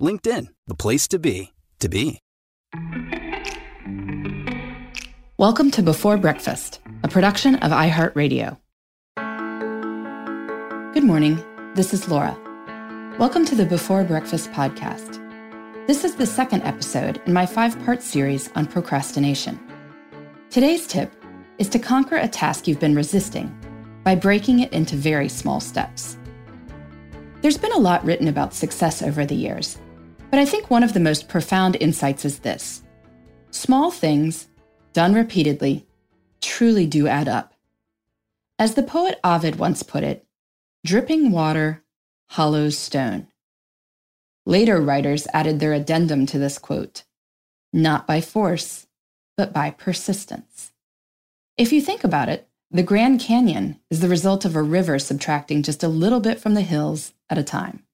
LinkedIn, the place to be, to be. Welcome to Before Breakfast, a production of iHeartRadio. Good morning. This is Laura. Welcome to the Before Breakfast podcast. This is the second episode in my five part series on procrastination. Today's tip is to conquer a task you've been resisting by breaking it into very small steps. There's been a lot written about success over the years, but I think one of the most profound insights is this small things done repeatedly, truly do add up. As the poet Ovid once put it, dripping water hollows stone. Later writers added their addendum to this quote not by force, but by persistence. If you think about it, the Grand Canyon is the result of a river subtracting just a little bit from the hills at a time.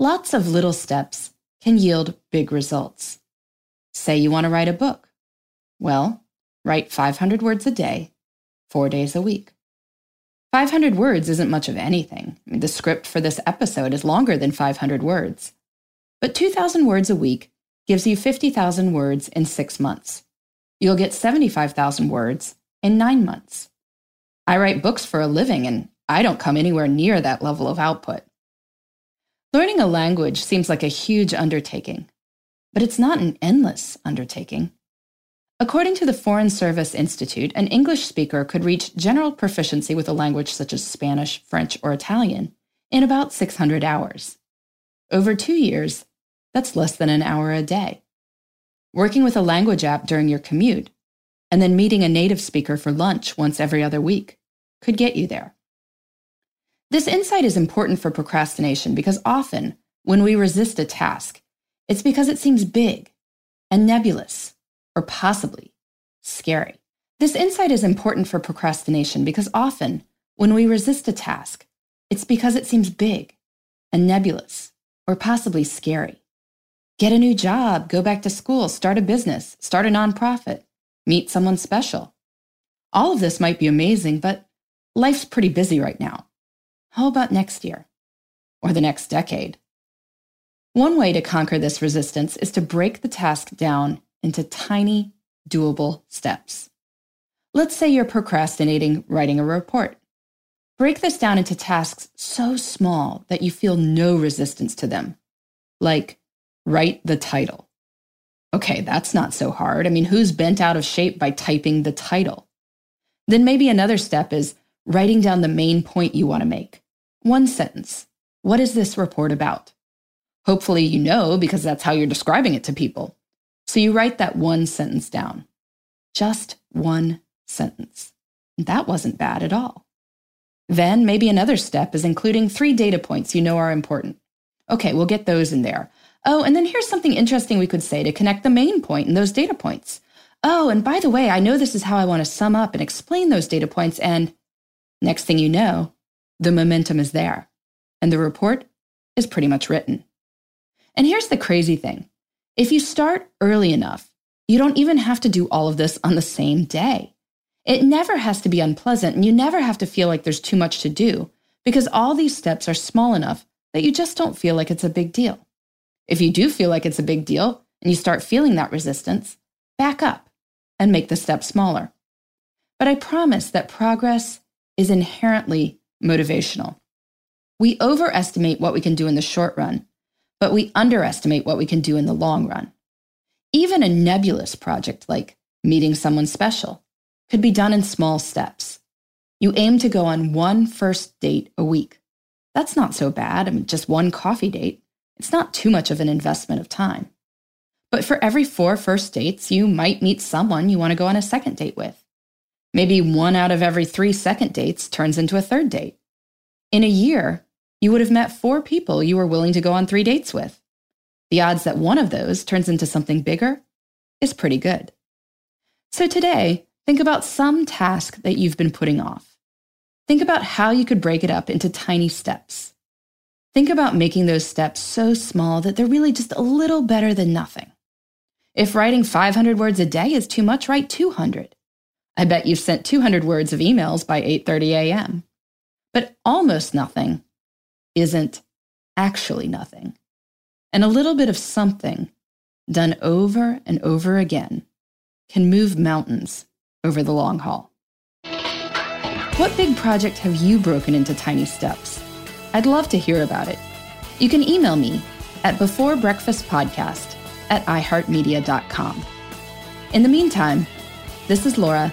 Lots of little steps can yield big results. Say you want to write a book. Well, write 500 words a day, four days a week. 500 words isn't much of anything. I mean, the script for this episode is longer than 500 words. But 2,000 words a week gives you 50,000 words in six months. You'll get 75,000 words in nine months. I write books for a living, and I don't come anywhere near that level of output. Learning a language seems like a huge undertaking, but it's not an endless undertaking. According to the Foreign Service Institute, an English speaker could reach general proficiency with a language such as Spanish, French, or Italian in about 600 hours. Over two years, that's less than an hour a day. Working with a language app during your commute, and then meeting a native speaker for lunch once every other week could get you there. This insight is important for procrastination because often, when we resist a task, it's because it seems big and nebulous or possibly scary. This insight is important for procrastination because often, when we resist a task, it's because it seems big and nebulous or possibly scary. Get a new job, go back to school, start a business, start a nonprofit, meet someone special. All of this might be amazing, but life's pretty busy right now. How about next year? Or the next decade? One way to conquer this resistance is to break the task down into tiny, doable steps. Let's say you're procrastinating writing a report. Break this down into tasks so small that you feel no resistance to them, like write the title. Okay, that's not so hard. I mean, who's bent out of shape by typing the title? Then maybe another step is writing down the main point you want to make. One sentence. What is this report about? Hopefully, you know because that's how you're describing it to people. So you write that one sentence down. Just one sentence. That wasn't bad at all. Then maybe another step is including three data points you know are important. Okay, we'll get those in there. Oh, and then here's something interesting we could say to connect the main point and those data points. Oh, and by the way, I know this is how I want to sum up and explain those data points. And next thing you know, the momentum is there and the report is pretty much written. And here's the crazy thing if you start early enough, you don't even have to do all of this on the same day. It never has to be unpleasant, and you never have to feel like there's too much to do because all these steps are small enough that you just don't feel like it's a big deal. If you do feel like it's a big deal and you start feeling that resistance, back up and make the step smaller. But I promise that progress is inherently motivational. We overestimate what we can do in the short run but we underestimate what we can do in the long run. Even a nebulous project like meeting someone special could be done in small steps. You aim to go on one first date a week. That's not so bad. I mean, just one coffee date. It's not too much of an investment of time. But for every four first dates, you might meet someone you want to go on a second date with. Maybe one out of every three second dates turns into a third date. In a year, you would have met four people you were willing to go on three dates with. The odds that one of those turns into something bigger is pretty good. So today, think about some task that you've been putting off. Think about how you could break it up into tiny steps. Think about making those steps so small that they're really just a little better than nothing. If writing 500 words a day is too much, write 200. I bet you've sent 200 words of emails by 8:30 a.m. But almost nothing isn't actually nothing. And a little bit of something done over and over again can move mountains over the long haul. What big project have you broken into tiny steps? I'd love to hear about it. You can email me at beforebreakfastpodcast at iheartmedia.com. In the meantime, this is Laura.